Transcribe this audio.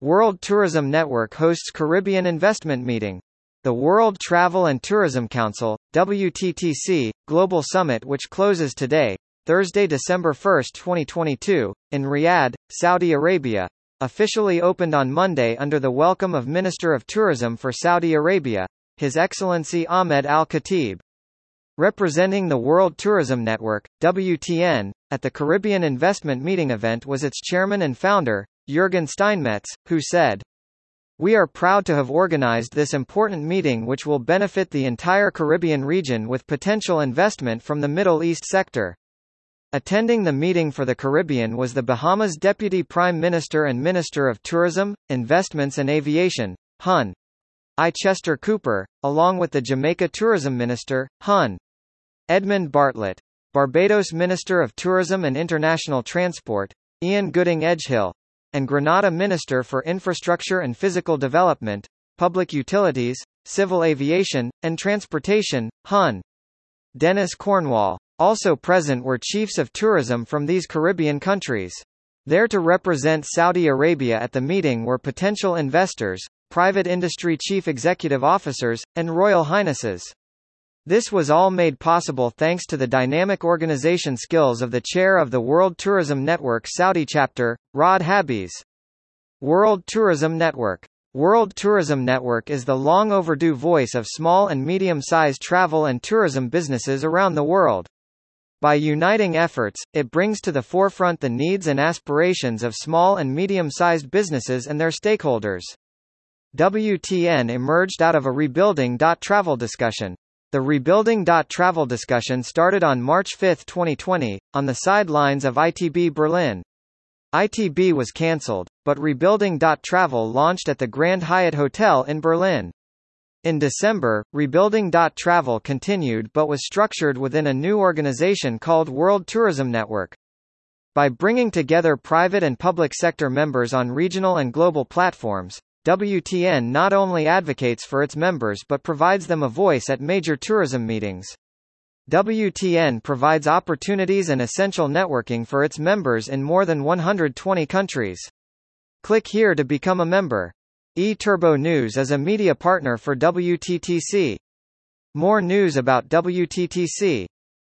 World Tourism Network hosts Caribbean Investment Meeting. The World Travel and Tourism Council, WTTC, Global Summit which closes today, Thursday, December 1, 2022, in Riyadh, Saudi Arabia, officially opened on Monday under the welcome of Minister of Tourism for Saudi Arabia, His Excellency Ahmed Al-Khatib. Representing the World Tourism Network, WTN, at the Caribbean Investment Meeting event was its chairman and founder, Jürgen Steinmetz, who said, We are proud to have organized this important meeting which will benefit the entire Caribbean region with potential investment from the Middle East sector. Attending the meeting for the Caribbean was the Bahamas Deputy Prime Minister and Minister of Tourism, Investments and Aviation, Hun. I. Chester Cooper, along with the Jamaica Tourism Minister, Hun. Edmund Bartlett. Barbados Minister of Tourism and International Transport, Ian Gooding Edghill, and Grenada Minister for Infrastructure and Physical Development, Public Utilities, Civil Aviation, and Transportation, Hun. Dennis Cornwall. Also present were chiefs of tourism from these Caribbean countries. There to represent Saudi Arabia at the meeting were potential investors, private industry chief executive officers, and royal highnesses. This was all made possible thanks to the dynamic organization skills of the chair of the World Tourism Network Saudi chapter, Raed Habbis. World Tourism Network World Tourism Network is the long overdue voice of small and medium-sized travel and tourism businesses around the world. By uniting efforts, it brings to the forefront the needs and aspirations of small and medium-sized businesses and their stakeholders. WTN emerged out of a rebuilding travel discussion. The Rebuilding Travel discussion started on March 5, 2020, on the sidelines of ITB Berlin. ITB was cancelled, but Rebuilding Travel launched at the Grand Hyatt Hotel in Berlin. In December, Rebuilding Travel continued but was structured within a new organization called World Tourism Network. By bringing together private and public sector members on regional and global platforms, WTN not only advocates for its members but provides them a voice at major tourism meetings. WTN provides opportunities and essential networking for its members in more than 120 countries. Click here to become a member. eTurbo News is a media partner for WTTC. More news about WTTC